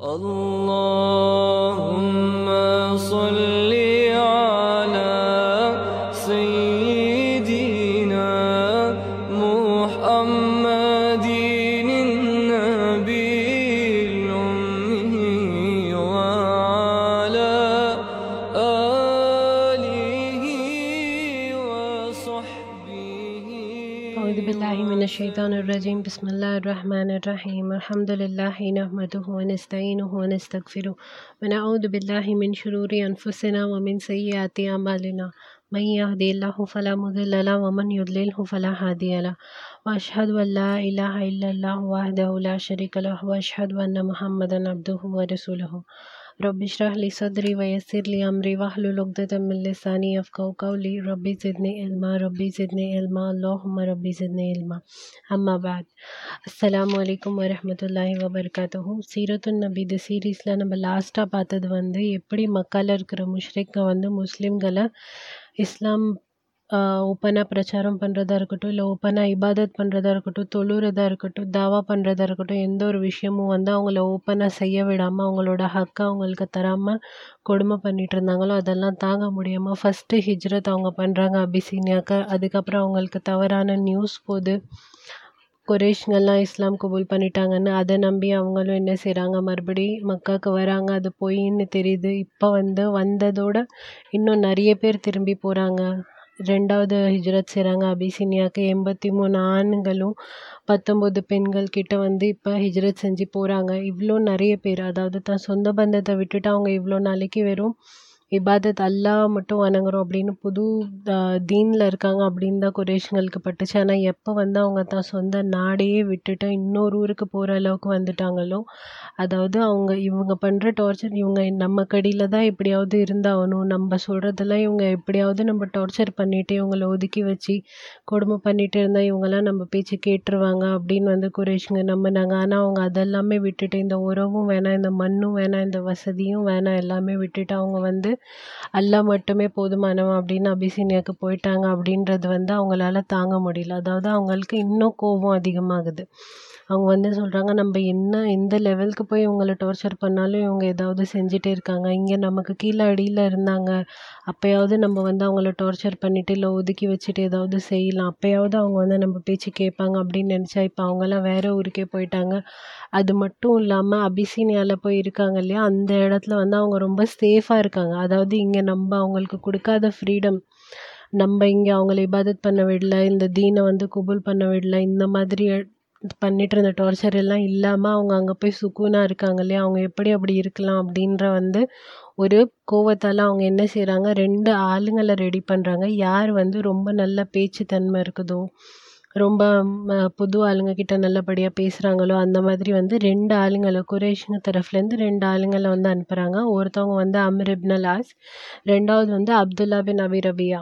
الله أعوذ بالله من الشيطان الرجيم. بسم الله الرحمن الرحيم. الحمد لله نحمده ونستعينه ونستغفره. ونعوذ بالله من شرور أنفسنا ومن سيئات أعمالنا. من يهدي الله فلا مضل له ومن يضلله فلا هادي له. وأشهد أن لا إله إلا الله وحده لا شريك له وأشهد أن محمدا عبده ورسوله. رب اشرح لي صدري ويسر لي أمري واحلل عقدة من لساني يفقهوا قولي ربي زدني علما ربي زدني علما اللهم ربي زدني علما அம்மா பாத் அஸ்ஸலாமு அலைக்கும் வரஹ்மத்துல்லாஹி வபரகாத்துஹு சீரத்துன் நபி இந்த சீரீஸில் நம்ம லாஸ்ட்டாக பார்த்தது வந்து எப்படி மக்கால இருக்கிற முஷ்ரிக்கை வந்து முஸ்லீம்களை இஸ்லாம் ஓப்பனாக பிரச்சாரம் பண்ணுறதா இருக்கட்டும் இல்லை ஓப்பனாக இபாதத் பண்ணுறதா இருக்கட்டும் தொழுறதா இருக்கட்டும் தாவா பண்ணுறதா இருக்கட்டும் எந்த ஒரு விஷயமும் வந்து அவங்கள ஓப்பனாக செய்ய விடாமல் அவங்களோட ஹக்கை அவங்களுக்கு தராமல் கொடுமை பண்ணிட்டு இருந்தாங்களோ அதெல்லாம் தாங்க முடியாமல் ஃபஸ்ட்டு ஹிஜ்ரத் அவங்க பண்ணுறாங்க அபிசீனியாக்க. அதுக்கப்புறம் அவங்களுக்கு தவறான நியூஸ் போகுது குரேஷ்கள்லாம் இஸ்லாம் கபூல் பண்ணிட்டாங்கன்னு அதை நம்பி அவங்களும் என்ன செய்கிறாங்க மறுபடி மக்காவுக்கு வராங்க. அது பொய்ன்னு தெரியுது. இப்போ வந்து வந்ததோட இன்னும் நிறைய பேர் திரும்பி போகிறாங்க ரெண்டாவது ஹிஜ்ரத் செய்கிறாங்க அபிசீனியாவுக்கு எண்பத்தி மூணு ஆண்களும் பத்தொம்போது பெண்கள் கிட்ட வந்து இப்போ ஹிஜ்ரத் செஞ்சு போகிறாங்க இவ்வளோ நிறைய பேர் அதாவது தான் சொந்த பந்தத்தை விட்டுட்டு அவங்க இவ்வளோ நாளைக்கு வெறும் இபாதத் அல்லாஹ் மட்டும் வணங்குறோம் அப்படின்னு புது தீனில் இருக்காங்க அப்படின்னு தான் குரேஷங்களுக்கு பட்டுச்சு. ஆனால் எப்போ வந்து அவங்க தான் சொந்த நாடையே விட்டுட்டு இன்னொரு ஊருக்கு போகிற அளவுக்கு வந்துட்டாங்களோ அதாவது அவங்க இவங்க பண்ணுற டார்ச்சர் இவங்க நம்ம கடியில் தான் எப்படியாவது இருந்தாகணும். நம்ம சொல்கிறதெல்லாம் இவங்க எப்படியாவது நம்ம டார்ச்சர் பண்ணிவிட்டு இவங்கள ஒதுக்கி வச்சு கொடுமை பண்ணிட்டு இருந்தால் இவங்கெல்லாம் நம்ம பேச்சு கேட்டுருவாங்க அப்படின்னு வந்து குரேஷ்ங்க நம்பினாங்க. ஆனால் அவங்க அதெல்லாமே விட்டுட்டு இந்த உறவும் வேணாம் இந்த மண்ணும் வேணாம் இந்த வசதியும் வேணாம் எல்லாமே விட்டுட்டு அவங்க வந்து அல்லாஹ் மட்டுமே போதுமானவன் அப்படின்னு அபிசீனியாவுக்கு போயிட்டாங்க அப்படின்றது வந்து அவங்களால தாங்க முடியல. அதாவது அவங்களுக்கு இன்னும் கோபம் அதிகமாகுது. அவங்க வந்து சொல்கிறாங்க நம்ம என்ன எந்த லெவலுக்கு போய் இவங்கள டார்ச்சர் பண்ணாலும் இவங்க ஏதாவது செஞ்சுட்டே இருக்காங்க. இங்கே நமக்கு கீழே அடியில் இருந்தாங்க. அப்போயாவது நம்ம வந்து அவங்கள டார்ச்சர் பண்ணிவிட்டு இல்லை ஒதுக்கி வச்சுட்டு ஏதாவது செய்யலாம். அப்போயாவது அவங்க வந்து நம்ம பேச்சு கேட்பாங்க அப்படின்னு நினச்சா இப்போ அவங்கெல்லாம் வேறு ஊருக்கே போயிட்டாங்க. அது மட்டும் இல்லாமல் அபிசீனியாவில் போய் இருக்காங்க இல்லையா? அந்த இடத்துல வந்து அவங்க ரொம்ப சேஃபாக இருக்காங்க. அதாவது இங்கே நம்ம அவங்களுக்கு கொடுக்காத ஃப்ரீடம் நம்ம இங்கே அவங்கள இபாதத் பண்ண விடல இந்த தீனை வந்து குபுல் பண்ண விடல இந்த மாதிரி பண்ணிட்டு இருந்த டார்ச்சர் எல்லாம் இல்லாமல் அவங்க அங்கே போய் சுக்கூனாக இருக்காங்க இல்லையா? அவங்க எப்படி அப்படி இருக்கலாம் அப்படின்ற வந்து ஒரு கோவத்தால் அவங்க என்ன செய்கிறாங்க ரெண்டு ஆளுங்களை ரெடி பண்ணுறாங்க யார் வந்து ரொம்ப நல்ல பேச்சு தன்மை இருக்குதோ ரொம்ப புது ஆளுங்கக்கிட்ட நல்லபடியாக பேசுகிறாங்களோ அந்த மாதிரி வந்து ரெண்டு ஆளுங்களை குரேஷுங்க தரப்புலேருந்து ரெண்டு ஆளுங்களை வந்து அனுப்புகிறாங்க ஒருத்தவங்க வந்து அமர் இப்னல் ஆஸ் ரெண்டாவது வந்து அப்துல்லா பின் அபி ரபியா.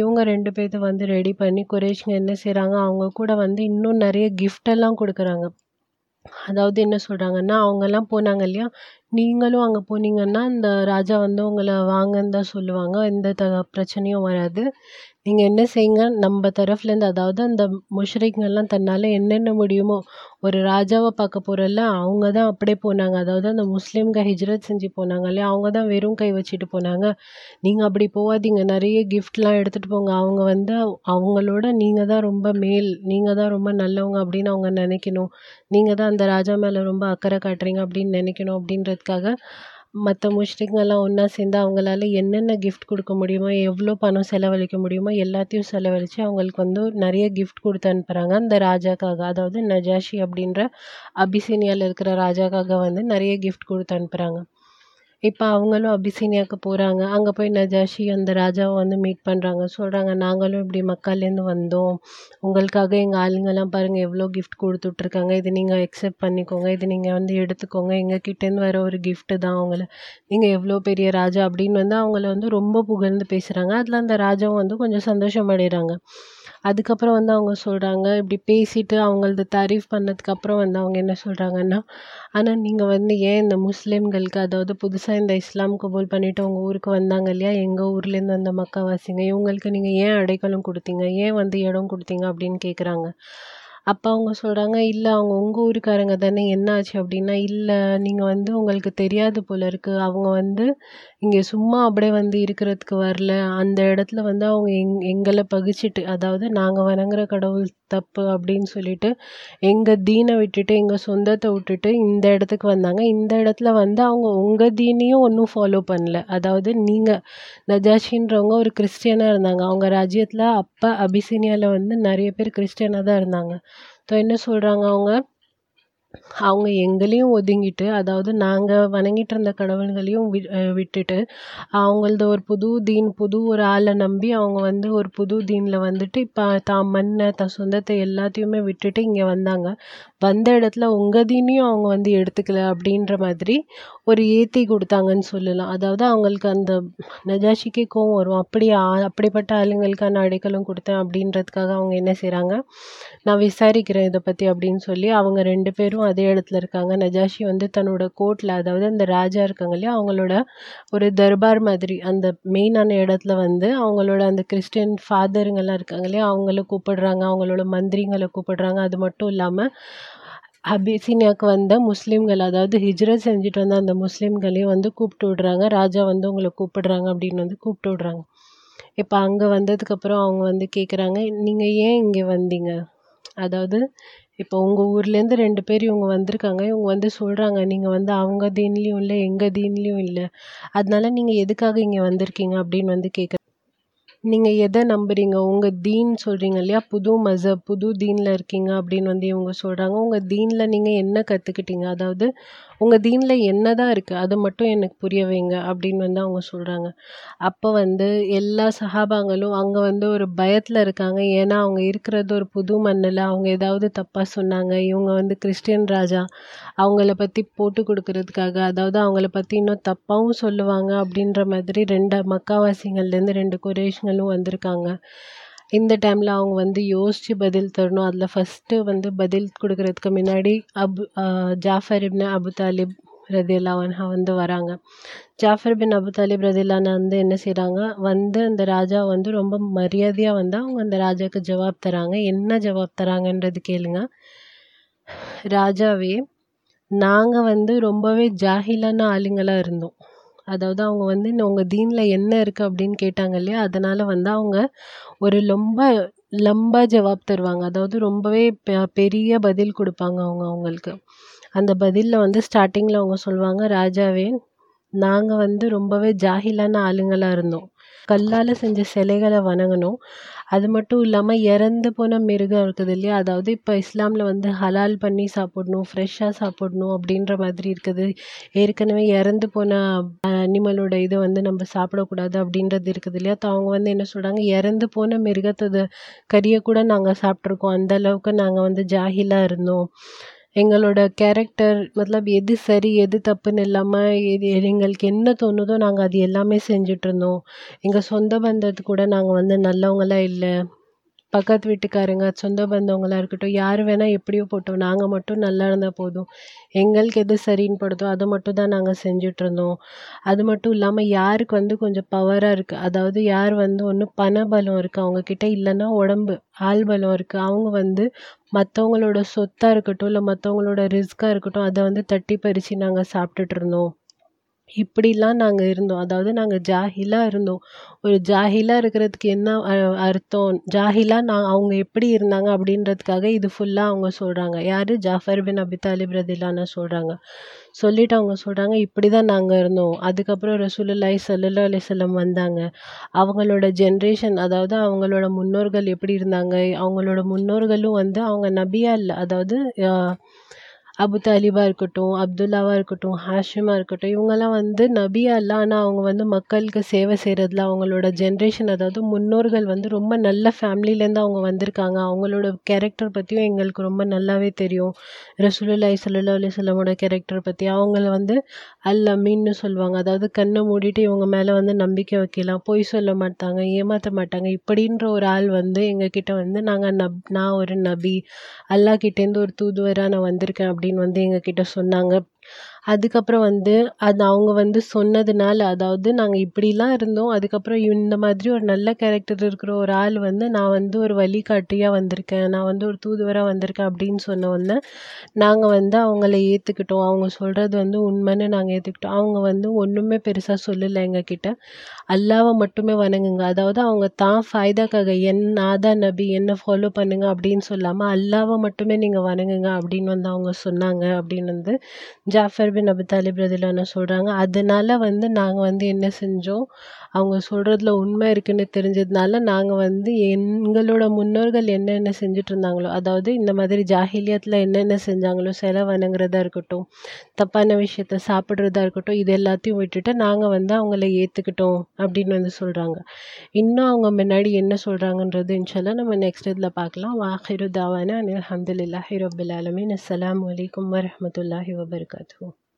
இவங்க ரெண்டு பேர்த்த வந்து ரெடி பண்ணி குரேஷுங்க என்ன செய்கிறாங்க அவங்க கூட வந்து இன்னும் நிறைய கிஃப்டெல்லாம் கொடுக்குறாங்க. அதாவது என்ன சொல்கிறாங்கன்னா அவங்கெல்லாம் போனாங்க இல்லையா? நீங்களும் அங்கே போனீங்கன்னா இந்த ராஜா வந்து உங்களை வாங்கன்னு தான் சொல்லுவாங்க. எந்த த பிரச்சனையும் வராது. நீங்கள் என்ன செய்யுங்க? நம்ம தரப்புலேருந்து அதாவது அந்த முஷ்ரிக்ங்கெல்லாம் தன்னால் என்னென்ன முடியுமோ ஒரு ராஜாவை பார்க்க போகிறல்ல அவங்க தான் அப்படியே போனாங்க. அதாவது அந்த முஸ்லீம்க ஹிஜ்ரத் செஞ்சு போனாங்க இல்லையா அவங்க தான் வெறும் கை வச்சுட்டு போனாங்க. நீங்கள் அப்படி போகாதீங்க நிறைய கிஃப்ட்லாம் எடுத்துகிட்டு போங்க. அவங்க வந்து அவங்களோட நீங்கள் தான் ரொம்ப மேல் நீங்கள் தான் ரொம்ப நல்லவங்க அப்படின்னு அவங்க நினைக்கணும். நீங்கள் தான் அந்த ராஜா மேலே ரொம்ப அக்கறை காட்டுறீங்க அப்படின்னு நினைக்கணும் அப்படின்றதுக்காக மற்ற முஷ்டிங்கெல்லாம் ஒன்றா சேர்ந்து அவங்களால என்னென்ன கிஃப்ட் கொடுக்க முடியுமோ எவ்வளோ பணம் செலவழிக்க முடியுமோ எல்லாத்தையும் செலவழித்து அவங்களுக்கு வந்து நிறைய கிஃப்ட் கொடுத்து அனுப்புகிறாங்க அந்த ராஜாக்காக அதாவது நஜாஷி அப்படின்ற அபிசீனியாவில் இருக்கிற ராஜாக்காக வந்து நிறைய கிஃப்ட் கொடுத்து அனுப்புகிறாங்க இப்போ அவங்களும் அபிசீனியாவுக்கு போகிறாங்க அங்கே போய் நஜாஷி அந்த ராஜாவை வந்து மீட் பண்ணுறாங்க சொல்கிறாங்க நாங்களும் இப்படி மக்காலேருந்து வந்தோம். உங்களுக்காக எங்கள் ஆளுங்கெல்லாம் பாருங்கள் எவ்வளோ கிஃப்ட் கொடுத்துட்ருக்காங்க. இது நீங்கள் அக்செப்ட் பண்ணிக்கோங்க. இது நீங்கள் வந்து எடுத்துக்கோங்க. எங்கள் கிட்டேருந்து வர ஒரு கிஃப்ட்டு தான் அவங்கள. நீங்கள் எவ்வளோ பெரிய ராஜா அப்படின்னு வந்து அவங்கள வந்து ரொம்ப புகழ்ந்து பேசுகிறாங்க அதில் அந்த ராஜாவும் வந்து கொஞ்சம் சந்தோஷம் அடைகிறாங்க அதுக்கப்புறம் வந்து அவங்க சொல்கிறாங்க இப்படி பேசிட்டு அவங்களது தாரீஃப் பண்ணதுக்கப்புறம் வந்து அவங்க என்ன சொல்கிறாங்கன்னா ஆனால் நீங்கள் வந்து ஏன் இந்த முஸ்லீம்களுக்கு அதாவது புதுசாக இந்த இஸ்லாம் கபூல் பண்ணிவிட்டு உங்கள் ஊருக்கு வந்தாங்க இல்லையா? எங்கள் ஊர்லேருந்து வந்த மக்காவாசிங்க. இவங்களுக்கு நீங்கள் ஏன் அடைக்கலம் கொடுத்தீங்க? ஏன் வந்து இடம் கொடுத்தீங்க? அப்படின்னு கேட்குறாங்க அப்போ அவங்க சொல்கிறாங்க இல்லை அவங்க உங்கள் ஊருக்காரங்க தானே என்ன ஆச்சு அப்படின்னா இல்லை நீங்கள் வந்து உங்களுக்கு தெரியாது போல இருக்குது அவங்க வந்து இங்கே சும்மா அப்படியே வந்து இருக்கிறதுக்கு வரல. அந்த இடத்துல வந்து அவங்க எங் எங்களை பகிச்சிட்டு அதாவது நாங்கள் வணங்குற கடவுள் தப்பு அப்படின்னு சொல்லிட்டு எங்கள் தீனை விட்டுட்டு எங்கள் சொந்தத்தை விட்டுட்டு இந்த இடத்துக்கு வந்தாங்க. இந்த இடத்துல வந்து அவங்க உங்கள் தீனையும் ஒன்றும் ஃபாலோ பண்ணல. அதாவது நீங்கள் நஜாஷின்றவங்க ஒரு கிறிஸ்டியனாக இருந்தாங்க. அவங்க ராஜ்யத்தில் அப்போ அபிசீனியாவில் வந்து நிறைய பேர் கிறிஸ்டியனாக தான் இருந்தாங்க. ஸோ என்ன சொல்கிறாங்க அவங்க? அவங்க எங்களையும் ஒதுங்கிட்டு அதாவது நாங்கள் வணங்கிட்டு இருந்த கடவுள்களையும் வி விட்டுட்டு அவங்களது ஒரு புது தீன் புது ஒரு ஆளை நம்பி அவங்க வந்து ஒரு புது தீனில் வந்துட்டு இப்போ தான் மண்ணை தன் சொந்தத்தை எல்லாத்தையுமே விட்டுட்டு இங்கே வந்தாங்க. வந்த இடத்துல உங்கதினையும் அவங்க வந்து எடுத்துக்கல அப்படின்ற மாதிரி ஒரு ஏற்றி கொடுத்தாங்கன்னு சொல்லலாம். அதாவது அவங்களுக்கு அந்த நஜாஷிக்கே கோவம் வரும். அப்படி அப்படிப்பட்ட ஆளுங்களுக்கான அடைக்கலம் கொடுத்தேன் அப்படின்றதுக்காக அவங்க என்ன செய்கிறாங்க நான் விசாரிக்கிறேன் இதை பற்றி அப்படின்னு சொல்லி அவங்க ரெண்டு பேரும் அதே இடத்துல இருக்காங்க. நஜாஷி வந்து தன்னோட கோர்ட்டில் அதாவது அந்த ராஜா இருக்காங்க இல்லையா அவங்களோட ஒரு தர்பார் மாதிரி அந்த மெயினான இடத்துல வந்து அவங்களோட அந்த கிறிஸ்டியன் ஃபாதருங்கெல்லாம் இருக்காங்க இல்லையா அவங்கள கூப்பிடுறாங்க அவங்களோட மந்திரிங்களை கூப்பிடுறாங்க. அது மட்டும் இல்லாமல் அபிசீனியாவுக்கு வந்த முஸ்லீம்கள் அதாவது ஹிஜ்ரத் செஞ்சுட்டு வந்த அந்த முஸ்லீம்களையும் வந்து கூப்பிட்டு விடுறாங்க. ராஜா வந்து உங்களை கூப்பிடுறாங்க அப்படின்னு வந்து கூப்பிட்டு விடுறாங்க. இப்போ அங்கே வந்ததுக்கப்புறம் அவங்க வந்து கேட்குறாங்க நீங்கள் ஏன் இங்கே வந்தீங்க? அதாவது இப்போ உங்கள் ஊர்லேருந்து ரெண்டு பேர் இவங்க வந்திருக்காங்க. இவங்க வந்து சொல்கிறாங்க நீங்கள் வந்து அவங்க தீன்லேயும் இல்லை எங்கள் தீன்லேயும் இல்லை. அதனால நீங்கள் எதுக்காக இங்கே வந்திருக்கீங்க? அப்படின்னு வந்து கேட்குறாங்க நீங்கள் எதை நம்புறீங்க? உங்கள் தீன் சொல்கிறீங்க இல்லையா? புது மசப் புது தீனில் இருக்கீங்க அப்படின்னு வந்து இவங்க சொல்கிறாங்க உங்கள் தீனில் நீங்கள் என்ன கற்றுக்கிட்டீங்க அதாவது உங்கள் தீனில் என்ன தான் இருக்குது அதை மட்டும் எனக்கு புரிய வைங்க அப்படின்னு வந்து அவங்க சொல்கிறாங்க அப்போ வந்து எல்லா சஹாபாங்களும் அங்கே வந்து ஒரு பயத்தில் இருக்காங்க. ஏன்னா அவங்க இருக்கிறது ஒரு புது மண்ணில். அவங்க ஏதாவது தப்பாக சொன்னாங்க. இவங்க வந்து கிறிஸ்டியன் ராஜா. அவங்கள பற்றி போட்டு கொடுக்கறதுக்காக அதாவது அவங்கள பற்றி இன்னும் தப்பாகவும் சொல்லுவாங்க அப்படின்ற மாதிரி ரெண்டு மக்காவாசிங்கள்லேருந்து ரெண்டு குரேஷ்களும் வந்திருக்காங்க. இந்த டைமில் அவங்க வந்து யோசித்து பதில் தரணும். அதில் ஃபஸ்ட்டு வந்து பதில் கொடுக்கறதுக்கு முன்னாடி அபு ஜாஃபர் இப்னு அபு தாலிப் ரதியல்லாவன்ஹா வந்து வராங்க. ஜாஃபர் பின் அபு தாலிப் ரதில்லானா வந்து என்ன செய்கிறாங்க வந்து அந்த ராஜா வந்து ரொம்ப மரியாதையாக வந்து அவங்க அந்த ராஜாவுக்கு ஜவாப் தராங்க. என்ன ஜவாப் தராங்கன்றது கேளுங்க. ராஜாவே நாங்கள் வந்து ரொம்பவே ஜாகிலான ஆளுங்களாக இருந்தோம். அதாவது அவங்க வந்து உங்கள் தீனில் என்ன இருக்குது அப்படின்னு கேட்டாங்க இல்லையா? அதனால் வந்து அவங்க ஒரு ரொம்ப லம்பா ஜவாப் தருவாங்க. அதாவது ரொம்பவே பெ பெரிய பதில் கொடுப்பாங்க அவங்க அவங்களுக்கு. அந்த பதிலில் வந்து ஸ்டார்டிங்கில் அவங்க சொல்லுவாங்க ராஜாவே நாங்கள் வந்து ரொம்பவே ஜாகிலான ஆளுங்களாக இருந்தோம். கல்லால் செஞ்ச சிலைகளை வணங்கினோம் அது மட்டும் இல்லாமல் இறந்து போன மிருகம் இருக்குது இல்லையா? அதாவது இப்போ இஸ்லாமில் வந்து ஹலால் பண்ணி சாப்பிடணும் ஃப்ரெஷ்ஷாக சாப்பிடணும் அப்படின்ற மாதிரி இருக்குது. ஏற்கனவே இறந்து போன அனிமலோட இதை வந்து நம்ம சாப்பிடக்கூடாது அப்படின்றது இருக்குது இல்லையா? ஸோ அவங்க வந்து என்ன சொல்கிறாங்க இறந்து போன மிருகத்தோட கறியை கூட நாங்கள் சாப்பிட்ருக்கோம் அந்த அளவுக்கு நாங்கள் வந்து ஜாகிலாக இருந்தோம். எங்களோட கேரக்டர் மத்லப் எது சரி எது தப்புன்னு இல்லாமல் எது எங்களுக்கு என்ன தோணுதோ நாங்கள் அது எல்லாமே செஞ்சிட்ருந்தோம் எங்கள் சொந்த பந்தத்து கூட நாங்கள் வந்து நல்லவங்களாக இல்லை. பக்கத்து வீட்டுக்காரங்க சொந்த பந்தவங்களாக இருக்கட்டும் யார் வேணால் எப்படியோ போட்டோம். நாங்கள் மட்டும் நல்லா இருந்தால் போதும். எங்களுக்கு எது சரின்னு படுதோ அதை மட்டும் தான் நாங்கள் செஞ்சிட்ருந்தோம் அது மட்டும் இல்லாமல் யாருக்கு வந்து கொஞ்சம் பவராக இருக்குது அதாவது யார் வந்து ஒன்று பண பலம் இருக்குது அவங்கக்கிட்ட இல்லைன்னா உடம்பு ஆள் பலம் இருக்குது அவங்க வந்து மற்றவங்களோட சொத்தாக இருக்கட்டும் இல்லை மற்றவங்களோட ரிஸ்க்காக இருக்கட்டும் அதை வந்து தட்டி பறித்து நாங்கள் சாப்பிட்டுட்ருந்தோம் இப்படிலாம் நாங்கள் இருந்தோம். அதாவது நாங்கள் ஜாஹிலாக இருந்தோம். ஒரு ஜாஹிலாக இருக்கிறதுக்கு என்ன அர்த்தம்? ஜாஹிலாக நான் அவங்க எப்படி இருந்தாங்க அப்படின்றதுக்காக இது ஃபுல்லாக அவங்க சொல்கிறாங்க யார்? ஜாஃபர் பின் அபி தாலிப் சொல்கிறாங்க சொல்லிவிட்டு அவங்க சொல்கிறாங்க இப்படி தான் நாங்கள் இருந்தோம். அதுக்கப்புறம் ரசூலுல்லாஹி சல்லல்லா அலிசல்லம் வந்தாங்க. அவங்களோட ஜென்ரேஷன் அதாவது அவங்களோட முன்னோர்கள் எப்படி இருந்தாங்க? அவங்களோட முன்னோர்களும் வந்து அவங்க நபியா இல்லை அதாவது அபு தாலிபாக இருக்கட்டும் அப்துல்லாவாக இருக்கட்டும் ஹாஷிமாக இருக்கட்டும் இவங்கெல்லாம் வந்து நபியா இல்லை ஆனால் அவங்க வந்து மக்களுக்கு சேவை செய்கிறதுல அவங்களோட ஜென்ரேஷன் அதாவது முன்னோர்கள் வந்து ரொம்ப நல்ல ஃபேமிலியிலேருந்து அவங்க வந்திருக்காங்க. அவங்களோட கேரக்டர் பற்றியும் எங்களுக்கு ரொம்ப நல்லாவே தெரியும். ரசூலுல்லாய் சல்லா அலி சொல்லமோட கேரக்டர் பற்றி அவங்கள வந்து அல்ல மீன்னு சொல்லுவாங்க. அதாவது கண்ணை மூடிட்டு இவங்க மேலே வந்து நம்பிக்கை வைக்கலாம். பொய் சொல்ல மாட்டாங்க ஏமாற்ற மாட்டாங்க. இப்படின்ற ஒரு ஆள் வந்து எங்ககிட்ட வந்து நாங்கள் நப் நான் ஒரு நபி. அல்லாஹ் கிட்டேருந்து ஒரு தூதுவராக நான் வந்திருக்கேன் அப்படின்னு வந்து எங்ககிட்ட சொன்னாங்க. அதுக்கப்புறம் வந்து அது அவங்க வந்து சொன்னதுனால அதாவது நாங்கள் இப்படிலாம் இருந்தோம் அதுக்கப்புறம் இந்த மாதிரி ஒரு நல்ல கேரக்டர் இருக்கிற ஒரு ஆள் வந்து நான் வந்து ஒரு வழிகாட்டியாக வந்திருக்கேன் நான் வந்து ஒரு தூதுவராக வந்திருக்கேன் அப்படின்னு சொன்ன உடனே நாங்கள் வந்து அவங்கள ஏற்றுக்கிட்டோம் அவங்க சொல்கிறது வந்து உண்மைன்னு நாங்கள் ஏற்றுக்கிட்டோம் அவங்க வந்து ஒன்றுமே பெருசாக சொல்லலை எங்ககிட்ட. அல்லாவை மட்டுமே வணங்குங்க. அதாவது அவங்க தான் ஃபாய்தாக்காக என் நாதா நபி என்ன ஃபாலோ பண்ணுங்க அப்படின்னு சொல்லாமல் அல்லாவை மட்டுமே நீங்கள் வணங்குங்க அப்படின்னு வந்து அவங்க சொன்னாங்க அப்படின்னு வந்து ஜாஃபர் பின் அபு தாலிப் ரதிலான சொல்கிறாங்க அதனால் வந்து நாங்கள் வந்து என்ன செஞ்சோம்? அவங்க சொல்கிறதுல உண்மை இருக்குன்னு தெரிஞ்சதுனால நாங்கள் வந்து எங்களோட முன்னோர்கள் என்னென்ன செஞ்சுட்டு இருந்தாங்களோ அதாவது இந்த மாதிரி ஜாஹிலியத்தில் என்னென்ன செஞ்சாங்களோ சிலை வணங்குறதா இருக்கட்டும் தப்பான விஷயத்த சாப்பிட்றதா இருக்கட்டும் இது எல்லாத்தையும் விட்டுட்டு நாங்கள் வந்து அவங்கள ஏற்றுக்கிட்டோம் அப்படின்னு வந்து சொல்கிறாங்க இன்னும் அவங்க முன்னாடி என்ன சொல்கிறாங்கன்றது இன்ஷால்லா நம்ம நெக்ஸ்ட் இதில் பார்க்கலாம். வாஹிரு தாவானா அனில் அஹமதுல்லாஹி ரபுல் ஆலமீன். அஸ்லாம் அலைக்கும் வரமத்துல்லாஹி வபர்காத்தூ